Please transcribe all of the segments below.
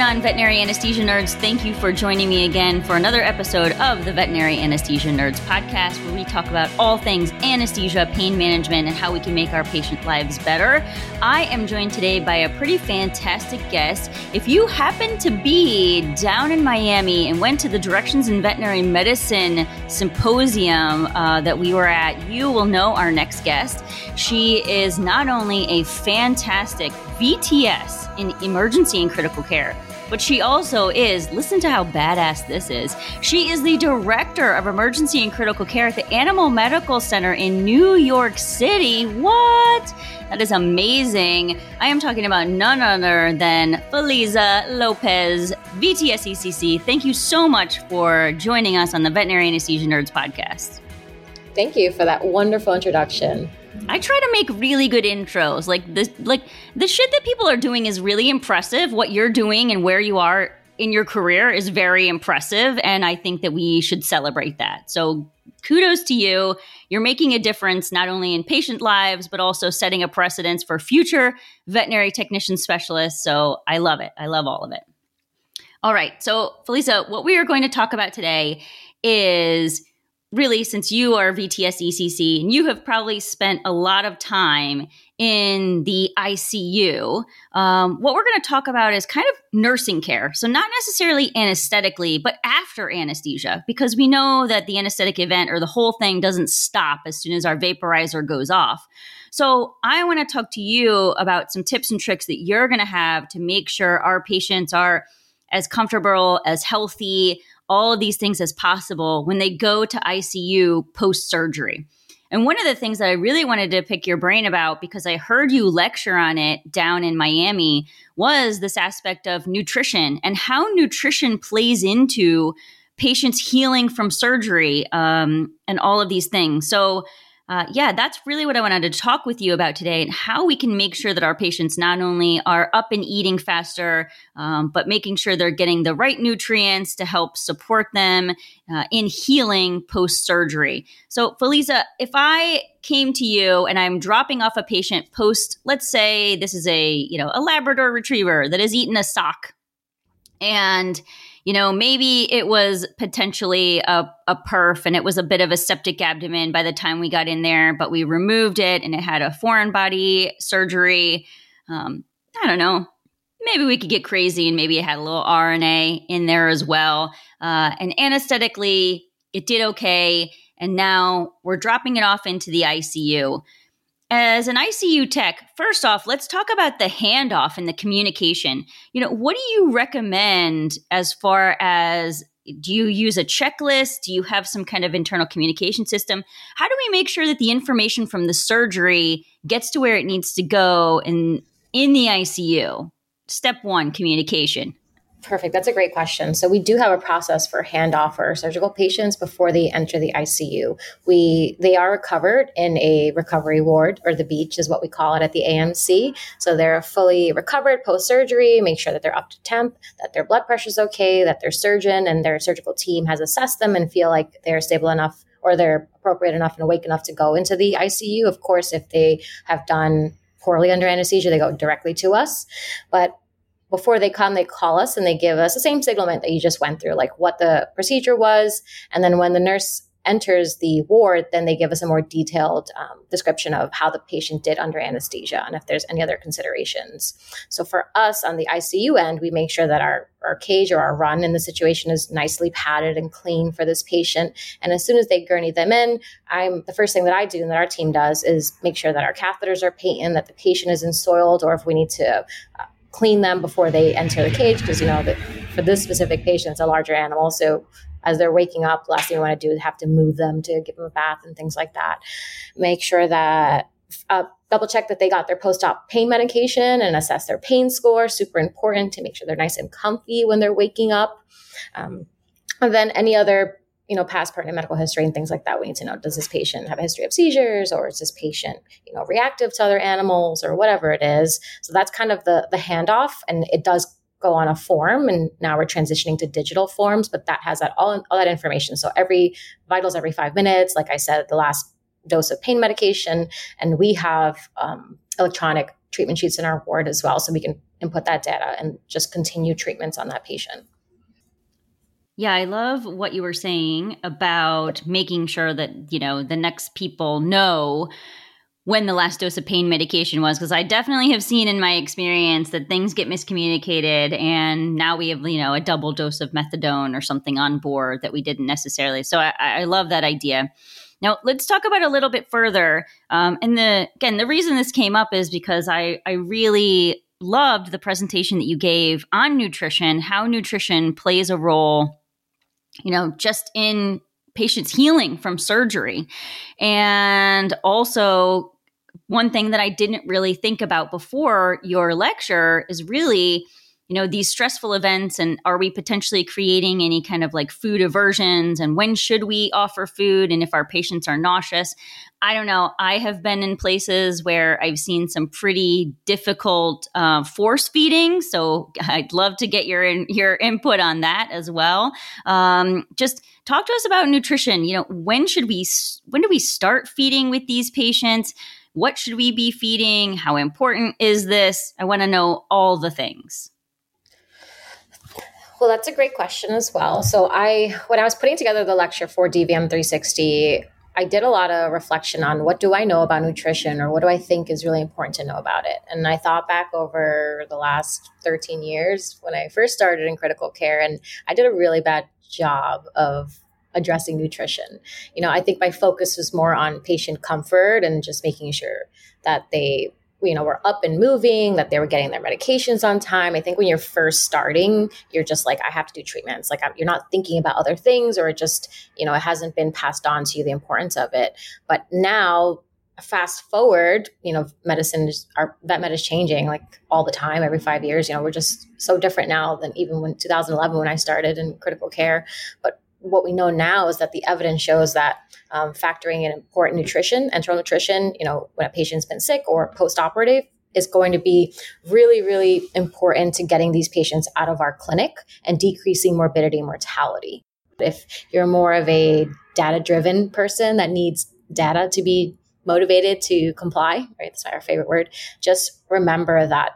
going on, veterinary anesthesia nerds? Thank you for joining me again for another episode of the Veterinary Anesthesia Nerds podcast, where we talk about all things anesthesia, pain management, and how we can make our patient lives better. I am joined today by a pretty fantastic guest. If you happen to be down in Miami and went to the Directions in Veterinary Medicine symposium uh, that we were at, you will know our next guest. She is not only a fantastic VTS in emergency and critical care. But she also is, listen to how badass this is. She is the director of emergency and critical care at the Animal Medical Center in New York City. What? That is amazing. I am talking about none other than Feliza Lopez, VTS ECC. Thank you so much for joining us on the Veterinary Anesthesia Nerds podcast. Thank you for that wonderful introduction. I try to make really good intros. Like the like the shit that people are doing is really impressive. What you're doing and where you are in your career is very impressive and I think that we should celebrate that. So kudos to you. You're making a difference not only in patient lives but also setting a precedence for future veterinary technician specialists. So I love it. I love all of it. All right. So, Feliza, what we are going to talk about today is really, since you are VTS ECC and you have probably spent a lot of time in the ICU, um, what we're going to talk about is kind of nursing care. So, not necessarily anesthetically, but after anesthesia, because we know that the anesthetic event or the whole thing doesn't stop as soon as our vaporizer goes off. So, I want to talk to you about some tips and tricks that you're going to have to make sure our patients are as comfortable, as healthy, all of these things as possible when they go to ICU post surgery. And one of the things that I really wanted to pick your brain about, because I heard you lecture on it down in Miami, was this aspect of nutrition and how nutrition plays into patients healing from surgery um, and all of these things. So, uh, yeah, that's really what I wanted to talk with you about today and how we can make sure that our patients not only are up and eating faster, um, but making sure they're getting the right nutrients to help support them uh, in healing post surgery. So, Feliza, if I came to you and I'm dropping off a patient post, let's say this is a you know a Labrador Retriever that has eaten a sock, and you know, maybe it was potentially a, a perf and it was a bit of a septic abdomen by the time we got in there, but we removed it and it had a foreign body surgery. Um, I don't know. Maybe we could get crazy and maybe it had a little R&A in there as well. Uh, and anesthetically, it did okay. And now we're dropping it off into the ICU as an ICU tech, first off, let's talk about the handoff and the communication. You know, what do you recommend as far as do you use a checklist? Do you have some kind of internal communication system? How do we make sure that the information from the surgery gets to where it needs to go in in the ICU? Step 1, communication. Perfect. That's a great question. So we do have a process for handoff for surgical patients before they enter the ICU. We they are recovered in a recovery ward or the beach is what we call it at the AMC. So they're fully recovered post surgery. Make sure that they're up to temp, that their blood pressure is okay, that their surgeon and their surgical team has assessed them and feel like they're stable enough or they're appropriate enough and awake enough to go into the ICU. Of course, if they have done poorly under anesthesia, they go directly to us. But before they come, they call us and they give us the same signalment that you just went through, like what the procedure was. And then when the nurse enters the ward, then they give us a more detailed um, description of how the patient did under anesthesia and if there's any other considerations. So for us on the ICU end, we make sure that our, our cage or our run in the situation is nicely padded and clean for this patient. And as soon as they gurney them in, I'm the first thing that I do and that our team does is make sure that our catheters are patent, that the patient isn't soiled, or if we need to uh, clean them before they enter the cage because you know that for this specific patient it's a larger animal. So as they're waking up the last thing you want to do is have to move them to give them a bath and things like that. Make sure that uh, double check that they got their post-op pain medication and assess their pain score super important to make sure they're nice and comfy when they're waking up. Um, and then any other you know, past pertinent medical history and things like that. We need to know does this patient have a history of seizures or is this patient, you know, reactive to other animals or whatever it is. So that's kind of the the handoff and it does go on a form and now we're transitioning to digital forms, but that has that all, all that information. So every vitals every five minutes, like I said, the last dose of pain medication, and we have um, electronic treatment sheets in our ward as well. So we can input that data and just continue treatments on that patient. Yeah, I love what you were saying about making sure that, you know, the next people know when the last dose of pain medication was because I definitely have seen in my experience that things get miscommunicated and now we have, you know, a double dose of methadone or something on board that we didn't necessarily. So I, I love that idea. Now let's talk about a little bit further. Um, and the again, the reason this came up is because I I really loved the presentation that you gave on nutrition, how nutrition plays a role you know, just in patients healing from surgery. And also, one thing that I didn't really think about before your lecture is really you know these stressful events and are we potentially creating any kind of like food aversions and when should we offer food and if our patients are nauseous? I don't know. I have been in places where i've seen some pretty difficult uh, force feeding so i'd love to get your your input on that as well. Um, just talk to us about nutrition. You know when should we when do we start feeding with these patients? What should we be feeding? How important is this? I want to know all the things well, that's a great question as well. So, I when I was putting together the lecture for DVM 360, I did a lot of reflection on what do I know about nutrition or what do I think is really important to know about it. And I thought back over the last 13 years when I first started in critical care, and I did a really bad job of addressing nutrition. You know, I think my focus was more on patient comfort and just making sure that they you know were up and moving that they were getting their medications on time. I think when you're first starting you're just like i have to do treatments. Like you're not thinking about other things or it just you know it hasn't been passed on to you the importance of it. But now fast forward you know medicine is, our vet med is changing like all the time every five years. You know we're just so different now than even when 2011 when i started in critical care. But what we know now is that the evidence shows that um, factoring in important nutrition, enteral nutrition, you know, when a patient's been sick or post-operative, is going to be really, really important to getting these patients out of our clinic and decreasing morbidity and mortality. If you're more of a data-driven person that needs data to be motivated to comply, right? That's our favorite word. Just remember that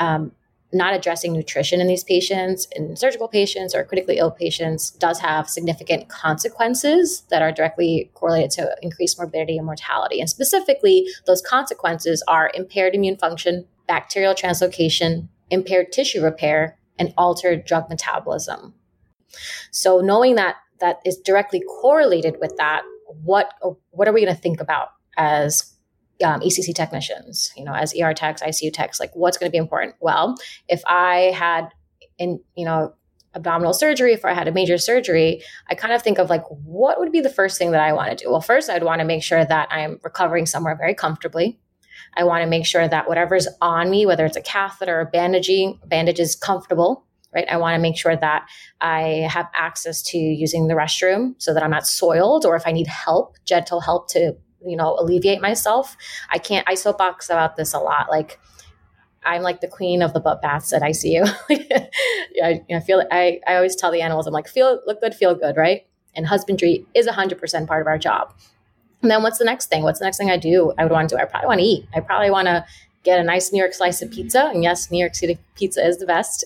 um, not addressing nutrition in these patients, in surgical patients or critically ill patients, does have significant consequences that are directly correlated to increased morbidity and mortality. And specifically, those consequences are impaired immune function, bacterial translocation, impaired tissue repair, and altered drug metabolism. So, knowing that that is directly correlated with that, what what are we going to think about as um, ECC technicians, you know, as ER techs, ICU techs, like what's going to be important? Well, if I had in, you know, abdominal surgery, if I had a major surgery, I kind of think of like, what would be the first thing that I want to do? Well, first, I'd want to make sure that I'm recovering somewhere very comfortably. I want to make sure that whatever's on me, whether it's a catheter or bandaging, bandage is comfortable, right? I want to make sure that I have access to using the restroom so that I'm not soiled, or if I need help, gentle help to you know alleviate myself. I can't i soapbox about this a lot. Like i'm like the queen of the butt baths at icu yeah, I, I feel I, I always tell the animals i'm like feel look good feel good right? And husbandry is 100% part of our job. And then what's the next thing? What's the next thing i do? I would want to do i probably want to eat. I probably want to get a nice new york slice of pizza. And yes new york city pizza is the best.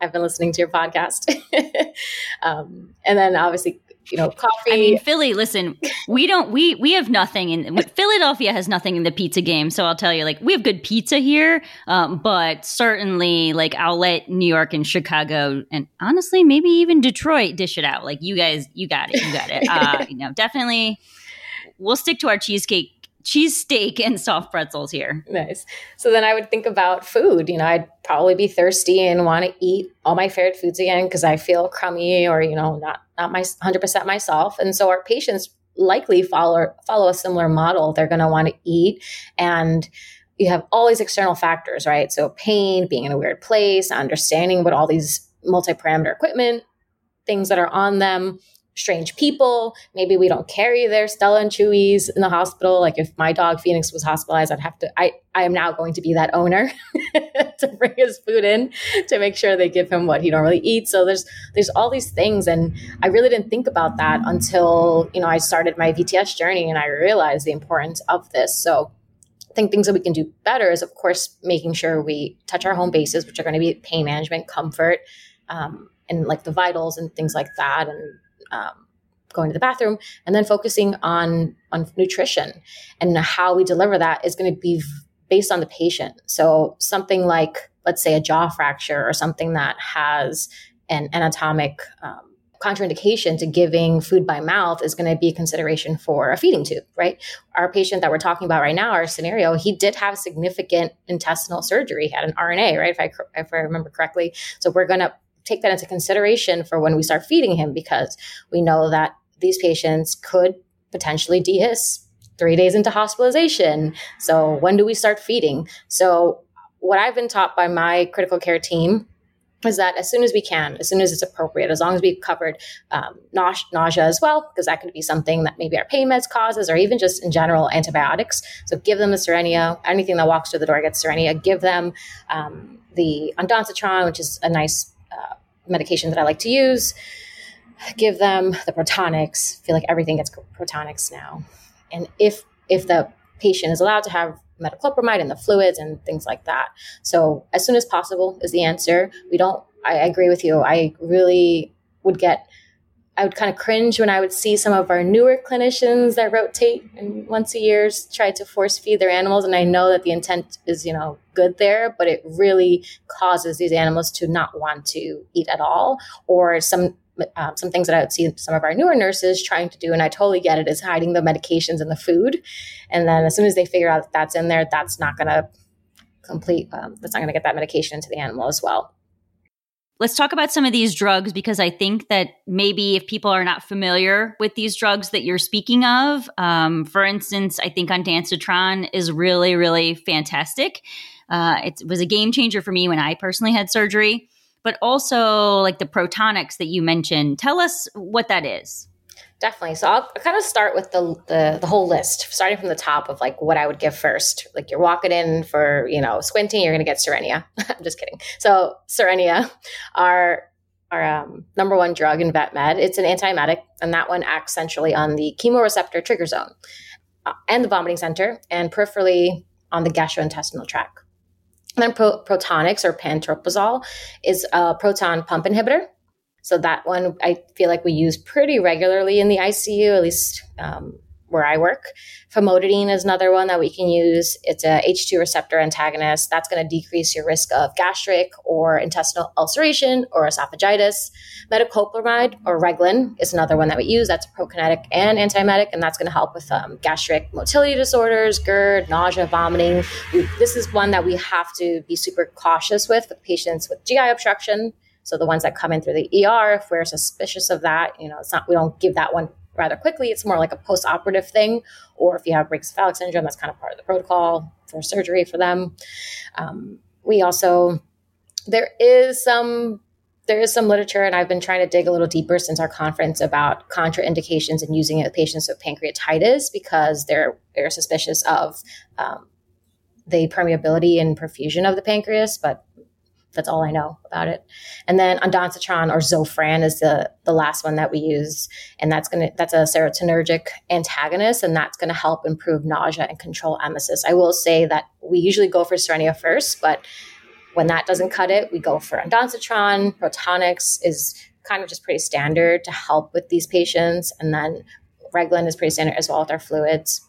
I've been listening to your podcast. um, and then obviously you know, coffee. I mean, Philly. Listen, we don't. We we have nothing in Philadelphia has nothing in the pizza game. So I'll tell you, like, we have good pizza here, um, but certainly, like, I'll let New York and Chicago, and honestly, maybe even Detroit dish it out. Like, you guys, you got it, you got it. Uh, you know, definitely, we'll stick to our cheesecake cheese steak and soft pretzels here. Nice. So then I would think about food. You know, I'd probably be thirsty and want to eat all my favorite foods again because I feel crummy or you know not not my 100% myself. And so our patients likely follow follow a similar model. They're going to want to eat and you have all these external factors, right? So pain, being in a weird place, understanding what all these multi-parameter equipment things that are on them strange people. Maybe we don't carry their Stella and Chewy's in the hospital. Like if my dog Phoenix was hospitalized, I'd have to, I, I am now going to be that owner to bring his food in to make sure they give him what he normally eats. So there's, there's all these things. And I really didn't think about that until, you know, I started my VTS journey and I realized the importance of this. So I think things that we can do better is, of course, making sure we touch our home bases, which are going to be pain management, comfort, um, and like the vitals and things like that, and um, going to the bathroom, and then focusing on on nutrition and how we deliver that is going to be based on the patient. So something like, let's say, a jaw fracture or something that has an anatomic um, contraindication to giving food by mouth is going to be a consideration for a feeding tube, right? Our patient that we're talking about right now, our scenario, he did have significant intestinal surgery. He had an R&A, right? If I if I remember correctly. So we're going to take that into consideration for when we start feeding him because we know that these patients could potentially dehisce three days into hospitalization. So when do we start feeding? So what I've been taught by my critical care team is that as soon as we can, as soon as it's appropriate, as long as we've covered um, nausea as well, because that could be something that maybe our pain meds causes, or even just in general antibiotics. So give them the Cerenia. Anything that walks through the door gets Cerenia. Give them um, the ondansetron, which is a nice uh, medication that I like to use. Give them the Protonix. I feel like everything gets Protonix now. And if if the patient is allowed to have metoclopramide and the fluids and things like that. So as soon as possible is the answer. We don't. I agree with you. I really would get. I would kind of cringe when I would see some of our newer clinicians that rotate and once a year try to force feed their animals. And I know that the intent is, you know, good there, but it really causes these animals to not want to eat at all. Or some um, some things that I would see some of our newer nurses trying to do, and I totally get it, is hiding the medications in the food. And then as soon as they figure out that that's in there, that's not going to complete, um, that's not going to get that medication into the animal as well. Let's talk about some of these drugs because I think that maybe if people are not familiar with these drugs that you're speaking of, um, for instance, I think on ondansetron is really, really fantastic. Uh, it was a game changer for me when I personally had surgery but also like the Protonix that you mentioned. Tell us what that is. Definitely. So I'll kind of start with the, the, the whole list, starting from the top of like what I would give first. Like you're walking in for you know squinting, you're going to get Cerenia. I'm just kidding. So Cerenia our our um, number one drug in vet med, it's an antiemetic, and that one acts centrally on the chemoreceptor trigger zone uh, and the vomiting center, and peripherally on the gastrointestinal tract. And then Pro- Protonix or pantoprazole is a proton pump inhibitor. So that one I feel like we use pretty regularly in the ICU, at least um, where I work. Famotidine is another one that we can use. It's a H2 receptor antagonist. That's going to decrease your risk of gastric or intestinal ulceration or esophagitis. Metoclopramide or Reglan is another one that we use. That's prokinetic and antiemetic, and that's going to help with um, gastric motility disorders, GERD, nausea, vomiting. We, this is one that we have to be super cautious with with patients with GI obstruction. So the ones that come in through the ER, if we're suspicious of that, you know, it's not we don't give that one rather quickly. It's more like a post operative thing. Or if you have brachycephalic syndrome, that's kind of part of the protocol for surgery for them. Um, we also, there is some. There is some literature, and I've been trying to dig a little deeper since our conference about contraindications and using it with patients with pancreatitis because they're they're suspicious of um, the permeability and perfusion of the pancreas, but that's all I know about it. And then ondansetron or Zofran is the the last one that we use, and that's gonna that's a serotonergic antagonist, and that's gonna help improve nausea and control emesis. I will say that we usually go for Cerenia first, but when that doesn't cut it, we go for ondansetron. Protonix is kind of just pretty standard to help with these patients, and then Reglan is pretty standard as well with our fluids.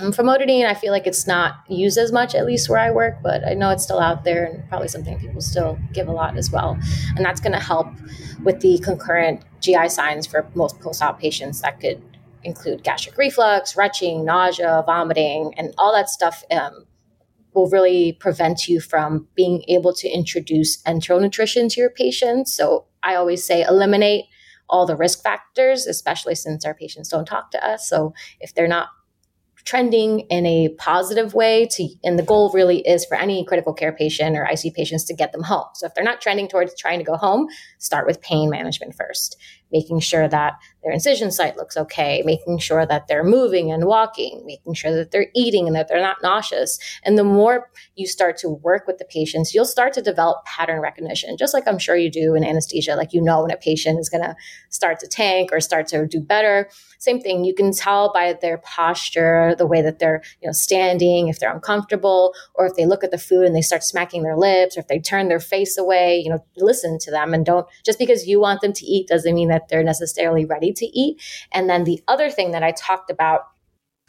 Um, famotidine, I feel like it's not used as much, at least where I work, but I know it's still out there and probably something people still give a lot as well. And that's going to help with the concurrent GI signs for most post op patients that could include gastric reflux, retching, nausea, vomiting, and all that stuff um, will really prevent you from being able to introduce enteral nutrition to your patients. So I always say eliminate all the risk factors, especially since our patients don't talk to us. So if they're not trending in a positive way to and the goal really is for any critical care patient or IC patients to get them home. So if they're not trending towards trying to go home, start with pain management first. making sure that their incision site looks okay, making sure that they're moving and walking, making sure that they're eating and that they're not nauseous. And the more you start to work with the patients, you'll start to develop pattern recognition, just like I'm sure you do in anesthesia. Like you know when a patient is going to start to tank or start to do better. Same thing, you can tell by their posture, the way that they're, you know, standing, if they're uncomfortable, or if they look at the food and they start smacking their lips, or if they turn their face away, you know, listen to them and don't just because you want them to eat doesn't mean that they're necessarily ready to eat. And then the other thing that I talked about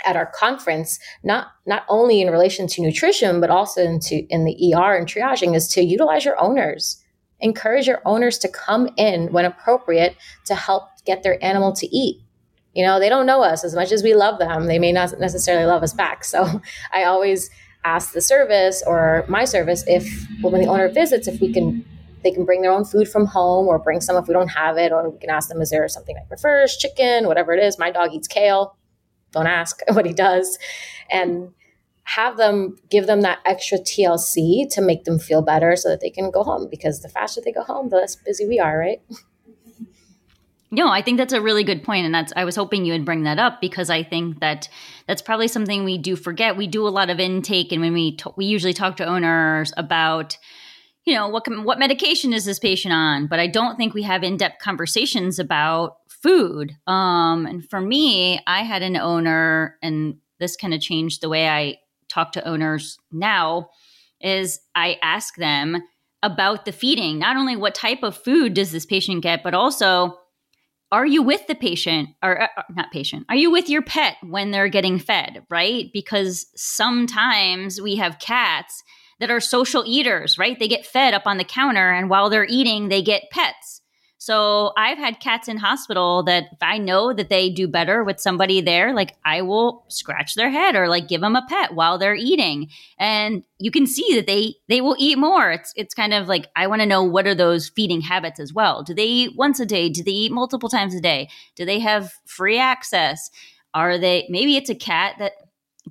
at our conference, not not only in relation to nutrition, but also into in the ER and triaging, is to utilize your owners. Encourage your owners to come in when appropriate to help get their animal to eat. You know, they don't know us as much as we love them. They may not necessarily love us back. So I always ask the service or my service if well, when the owner visits, if we can they can bring their own food from home or bring some if we don't have it, or we can ask them, is there something I prefers, chicken, whatever it is. My dog eats kale. Don't ask what he does. And have them give them that extra TLC to make them feel better so that they can go home because the faster they go home, the less busy we are, right? No, I think that's a really good point, and that's I was hoping you would bring that up because I think that that's probably something we do forget. We do a lot of intake, and when we t- we usually talk to owners about you know what what medication is this patient on? But i don't think we have in-depth conversations about food. Um, and for me i had an owner and this kind of changed the way i talk to owners now is i ask them about the feeding. Not only what type of food does this patient get but also are you with the patient? Or uh, not patient. Are you with your pet when they're getting fed right? Because sometimes we have cats that are social eaters, right? They get fed up on the counter, and while they're eating, they get pets. So I've had cats in hospital that if I know that they do better with somebody there, like I will scratch their head or like give them a pet while they're eating. And you can see that they they will eat more. It's it's kind of like I want to know what are those feeding habits as well. Do they eat once a day? Do they eat multiple times a day? Do they have free access? Are they maybe it's a cat that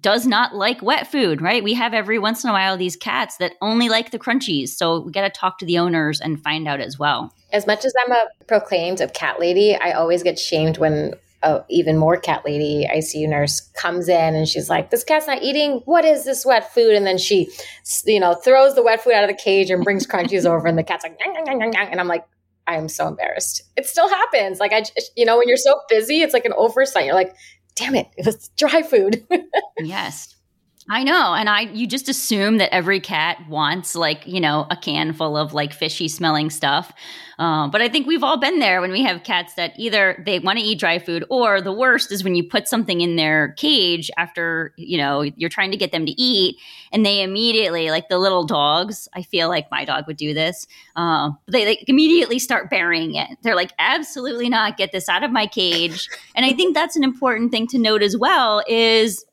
does not like wet food, right? We have every once in a while these cats that only like the crunchies. So we got to talk to the owners and find out as well. As much as I'm a proclaimed cat lady, I always get shamed when a even more cat lady ICU nurse comes in and she's like, "This cat's not eating. What is this wet food?" And then she, you know, throws the wet food out of the cage and brings crunchies over, and the cat's like, yang, yang, yang, and I'm like, I am so embarrassed. It still happens. Like I, you know, when you're so busy, it's like an oversight. You're like, damn it, it was dry food. yes. I know. And I you just assume that every cat wants like, you know, a can full of like fishy smelling stuff. Um, but I think we've all been there when we have cats that either they want to eat dry food or the worst is when you put something in their cage after, you know, you're trying to get them to eat and they immediately, like the little dogs, I feel like my dog would do this. Uh, they, like immediately start burying it. They're like, absolutely not, get this out of my cage. and I think that's an important thing to note as well is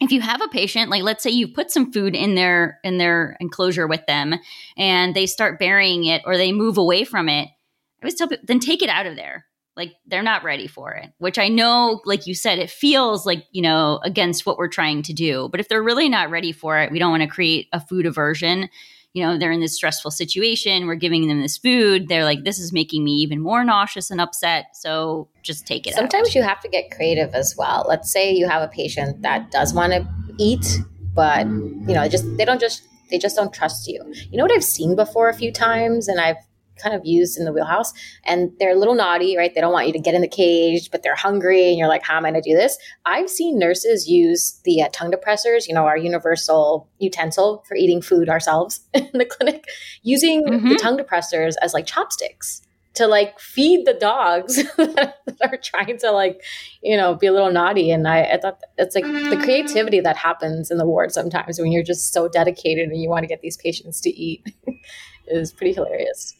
if you have a patient like let's say you put some food in their in their enclosure with them and they start burying it or they move away from it i always tell people then take it out of there. Like they're not ready for it which i know like you said it feels like you know against what we're trying to do. But if they're really not ready for it we don't want to create a food aversion you know they're in this stressful situation we're giving them this food they're like this is making me even more nauseous and upset so just take it sometimes out. you have to get creative as well let's say you have a patient that does want to eat but you know just they don't just they just don't trust you you know what i've seen before a few times and i've kind of used in the wheelhouse. And they're a little naughty, right? They don't want you to get in the cage, but they're hungry, and you're like, "How am I going to do this?" I've seen nurses use the uh, tongue depressors, you know, our universal utensil for eating food ourselves in the clinic, using mm-hmm. the tongue depressors as like chopsticks to like feed the dogs that are trying to like you know be a little naughty and I, I thought it's like the creativity that happens in the ward sometimes when you're just so dedicated and you want to get these patients to eat is pretty hilarious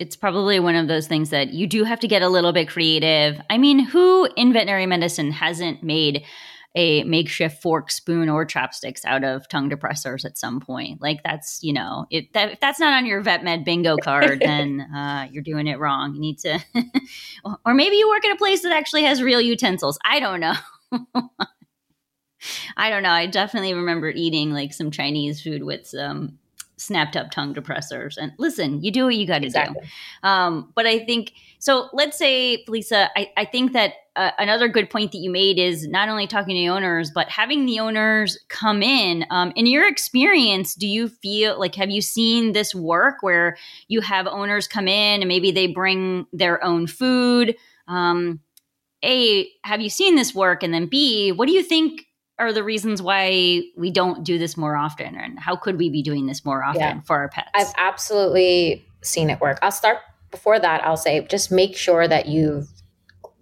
it's probably one of those things that you do have to get a little bit creative. I mean, who in veterinary medicine hasn't made a makeshift fork, spoon, or chopsticks out of tongue depressors at some point? Like that's you know, if, that, if that's not on your vet med bingo card, then uh, you're doing it wrong. You need to, or maybe you work at a place that actually has real utensils. I don't know. I don't know. I definitely remember eating like some Chinese food with some snapped up tongue depressors. And listen, you do what you got to exactly. do. Um, but I think so. Let's say, Lisa, I, I think that uh, another good point that you made is not only talking to the owners, but having the owners come in. Um, in your experience, do you feel like have you seen this work where you have owners come in and maybe they bring their own food? Um, a, have you seen this work? And then B, what do you think are the reasons why we don't do this more often? And how could we be doing this more often yeah. for our pets? I've absolutely seen it work. I'll start before that. I'll say just make sure that you've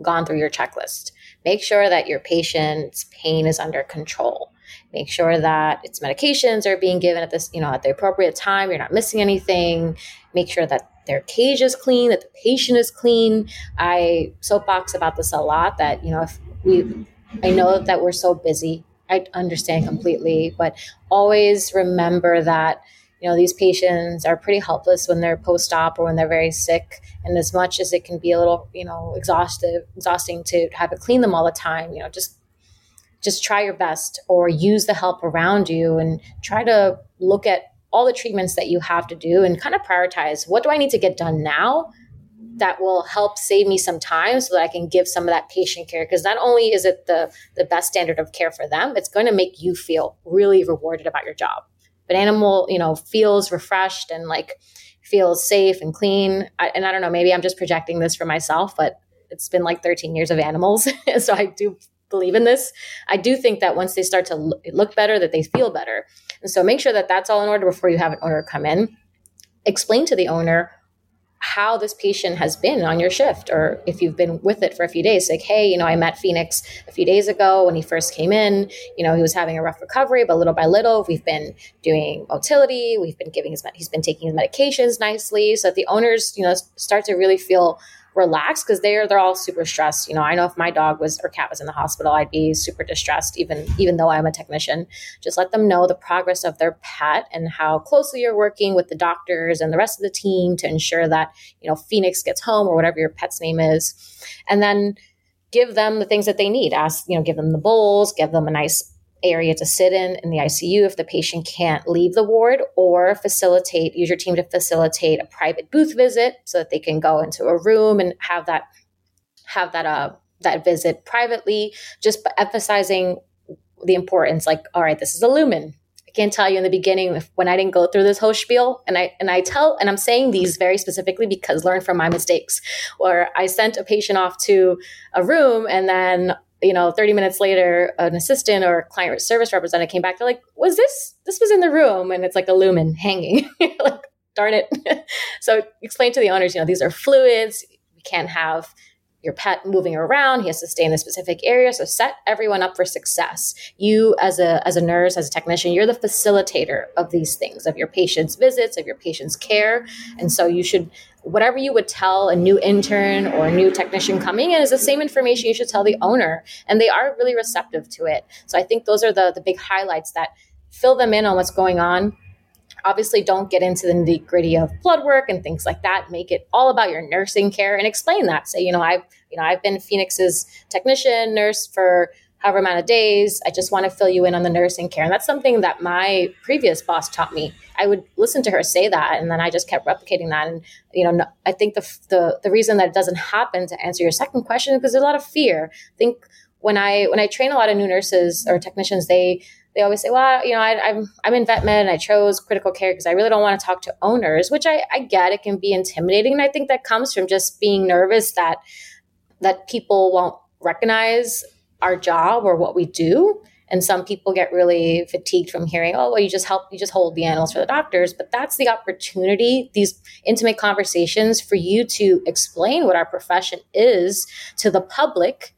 gone through your checklist. Make sure that your patient's pain is under control. Make sure that its medications are being given at this, you know, at the appropriate time. You're not missing anything. Make sure that their cage is clean, that the patient is clean. I soapbox about this a lot that, you know, if we, I know that we're so busy. I understand completely, but always remember that, you know, these patients are pretty helpless when they're post op or when they're very sick. And as much as it can be a little, you know, exhaustive, exhausting to have to clean them all the time, you know, just just try your best or use the help around you and try to look at all the treatments that you have to do and kind of prioritize what do I need to get done now that will help save me some time so that I can give some of that patient care. Because not only is it the the best standard of care for them it's going to make you feel really rewarded about your job. But animal you know feels refreshed and like feels safe and clean. I, and I don't know maybe I'm just projecting this for myself but it's been like 13 years of animals so I do believe in this. I do think that once they start to look better that they feel better. And so make sure that that's all in order before you have an owner come in. Explain to the owner how this patient has been on your shift or if you've been with it for a few days like hey you know i met phoenix a few days ago when he first came in. You know he was having a rough recovery but little by little we've been doing motility. We've been giving his he's been taking his medications nicely. So that the owners you know start to really feel relaxed because they're they're all super stressed. You know, I know if my dog was or cat was in the hospital, I'd be super distressed, even even though I'm a technician. Just let them know the progress of their pet and how closely you're working with the doctors and the rest of the team to ensure that you know Phoenix gets home or whatever your pet's name is, and then give them the things that they need. Ask you know, give them the bowls, give them a nice area to sit in in the ICU if the patient can't leave the ward, or facilitate, use your team to facilitate a private booth visit so that they can go into a room and have that have that uh that visit privately, just emphasizing the importance like, all right, this is a lumen. I can't tell you in the beginning if, when I didn't go through this whole spiel, and I and I tell, and I'm saying these very specifically because learn from my mistakes. Or I sent a patient off to a room, and then you know, 30 minutes later, an assistant or client service representative came back. They're like, was this, this was in the room. And it's like a lumen hanging. like, darn it. so explain to the owners, you know, these are fluids. We can't have your pet moving around. He has to stay in a specific area. So set everyone up for success. You as a, as a nurse, as a technician, you're the facilitator of these things, of your patient's visits, of your patient's care. And so you should whatever you would tell a new intern or a new technician coming in is the same information you should tell the owner and they are really receptive to it so i think those are the the big highlights that fill them in on what's going on obviously don't get into the nitty gritty of blood work and things like that. Make it all about your nursing care and explain that. Say you know i've you know i've been phoenix's technician nurse for however amount of days. I just want to fill you in on the nursing care. And that's something that my previous boss taught me. I would listen to her say that, and then I just kept replicating that. And you know, I think the the the reason that it doesn't happen to answer your second question is because there's a lot of fear. I think when I when I train a lot of new nurses or technicians, they they always say, well, you know, I, am I'm, I'm in vet med and I chose critical care because I really don't want to talk to owners, which I, I get. It can be intimidating, and I think that comes from just being nervous that that people won't recognize our job or what we do. And some people get really fatigued from hearing, oh, well, you just help, you just hold the animals for the doctors. But that's the opportunity, these intimate conversations for you to explain what our profession is to the public.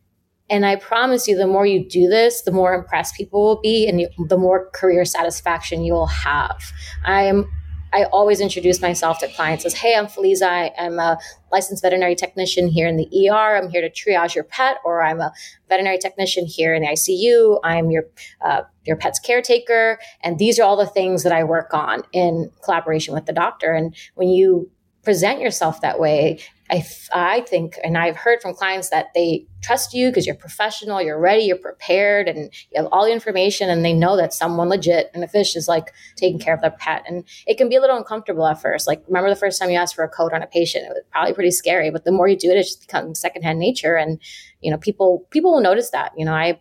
And I promise you, the more you do this, the more impressed people will be and you, the more career satisfaction you will have. I'm I always introduce myself to clients as, hey, I'm Feliza. I, am a licensed veterinary technician here in the ER. I'm here to triage your pet, or I'm a veterinary technician here in the ICU. I'm your uh, your pet's caretaker, and these are all the things that I work on in collaboration with the doctor. And when you present yourself that way, I, I think, and I've heard from clients that they trust you because you're professional, you're ready, you're prepared, and you have all the information, and they know that someone legit and a fish is like taking care of their pet. And it can be a little uncomfortable at first. Like, remember the first time you asked for a code on a patient? It was probably pretty scary, but the more you do it, it just becomes secondhand nature. And, you know, people, people will notice that. You know, I,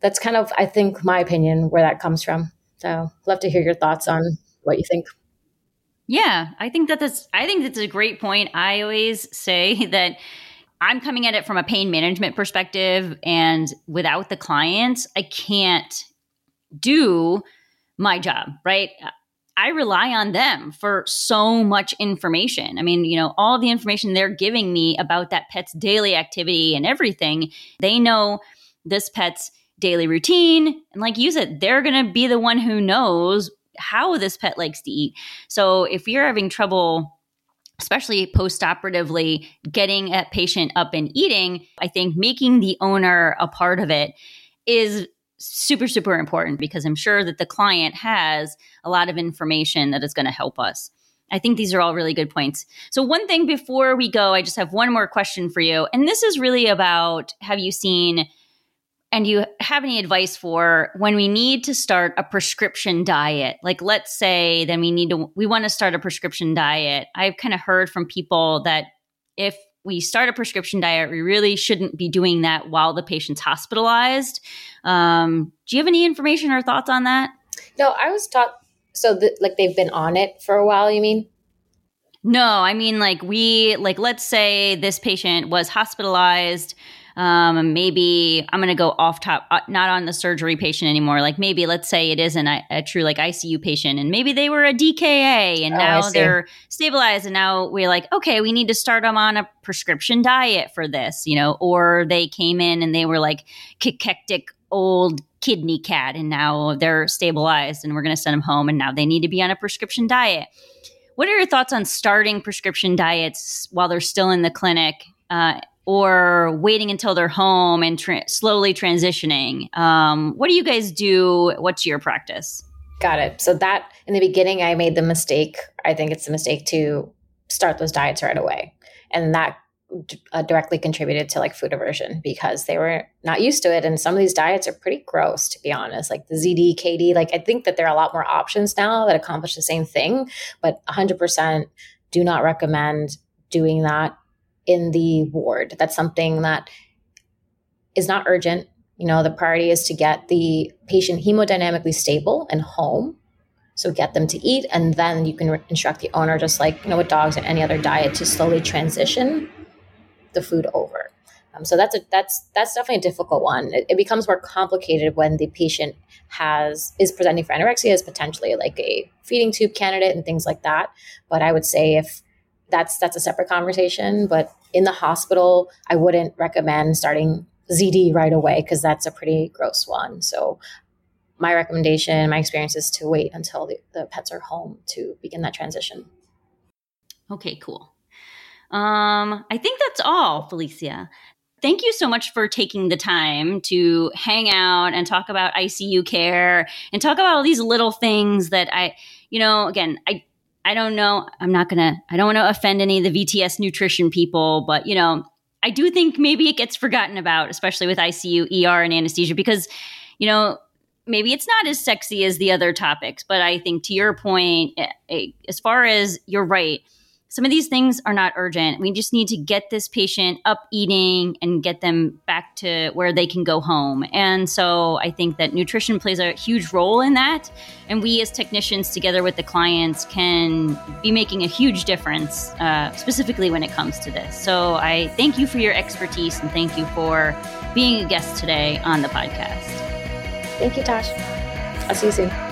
that's kind of, I think, my opinion where that comes from. So, love to hear your thoughts on what you think. Yeah, I think that that's I think that's a great point. I always say that I'm coming at it from a pain management perspective and without the clients, I can't do my job, right? I rely on them for so much information. I mean, you know, all the information they're giving me about that pet's daily activity and everything, they know this pet's daily routine. And like you said, they're going to be the one who knows how this pet likes to eat. So if you're having trouble especially post-operatively getting a patient up and eating, I think making the owner a part of it is super super important because I'm sure that the client has a lot of information that is going to help us. I think these are all really good points. So, one thing before we go, I just have one more question for you. And this is really about have you seen and you have any advice for when we need to start a prescription diet? Like let's say then we need to we want to start a prescription diet. I've kind of heard from people that if we start a prescription diet we really shouldn't be doing that while the patient's hospitalized. Um, do you have any information or thoughts on that? No i was taught so that like they've been on it for a while you mean? No i mean like we like let's say this patient was hospitalized um, maybe I'm going to go off top, uh, not on the surgery patient anymore. Like maybe let's say it isn't a, a true like ICU patient, and maybe they were a DKA, and oh, now they're stabilized, and now we're like, okay, we need to start them on a prescription diet for this, you know, or they came in and they were like cachectic old kidney cat, and now they're stabilized, and we're going to send them home, and now they need to be on a prescription diet. What are your thoughts on starting prescription diets while they're still in the clinic? Uh, or waiting until they're home and tra- slowly transitioning. Um, what do you guys do? What's your practice? Got it. So that in the beginning, I made the mistake. I think it's a mistake to start those diets right away, and that uh, directly contributed to like food aversion because they were not used to it. And some of these diets are pretty gross, to be honest. Like the ZD, KD. Like I think that there are a lot more options now that accomplish the same thing, but 100% do not recommend doing that in the ward. That's something that is not urgent. You know, the priority is to get the patient hemodynamically stable and home. So get them to eat, and then you can instruct the owner, just like you know with dogs and any other diet, to slowly transition the food over. Um, so that's a that's that's definitely a difficult one. It, it, becomes more complicated when the patient has is presenting for anorexia as potentially like a feeding tube candidate and things like that. But I would say if that's that's a separate conversation. But in the hospital, I wouldn't recommend starting ZD right away because that's a pretty gross one. So my recommendation, my experience is to wait until the, the pets are home to begin that transition. Okay, cool. Um, I think that's all, Felicia. Thank you so much for taking the time to hang out and talk about ICU care and talk about all these little things that I, you know, again, I I don't know. I'm not going to, I don't want to offend any of the VTS nutrition people, but you know, I do think maybe it gets forgotten about, especially with ICU, ER, and anesthesia, because, you know, maybe it's not as sexy as the other topics. But I think to your point, eh, eh, as far as you're right, some of these things are not urgent. We just need to get this patient up eating and get them back to where they can go home. And so I think that nutrition plays a huge role in that. And we, as technicians, together with the clients, can be making a huge difference, uh, specifically when it comes to this. So I thank you for your expertise and thank you for being a guest today on the podcast. Thank you, Tosh. I'll see you soon.